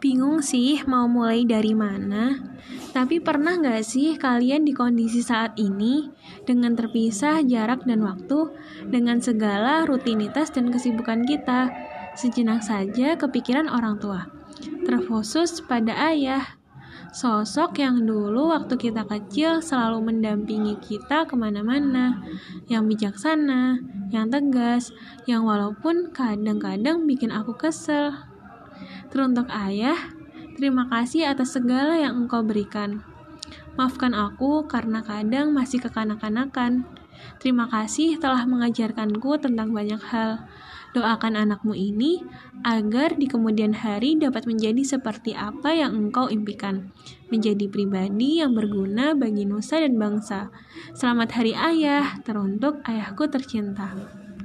Bingung sih mau mulai dari mana. Tapi pernah nggak sih kalian di kondisi saat ini dengan terpisah jarak dan waktu dengan segala rutinitas dan kesibukan kita? Sejenak saja kepikiran orang tua, terkhusus pada ayah. Sosok yang dulu waktu kita kecil selalu mendampingi kita ke mana-mana, yang bijaksana, yang tegas, yang walaupun kadang-kadang bikin aku kesel. Teruntuk ayah, terima kasih atas segala yang engkau berikan. Maafkan aku karena kadang masih kekanak-kanakan. Terima kasih telah mengajarkanku tentang banyak hal. Doakan anakmu ini agar di kemudian hari dapat menjadi seperti apa yang engkau impikan. Menjadi pribadi yang berguna bagi nusa dan bangsa. Selamat Hari Ayah, teruntuk ayahku tercinta.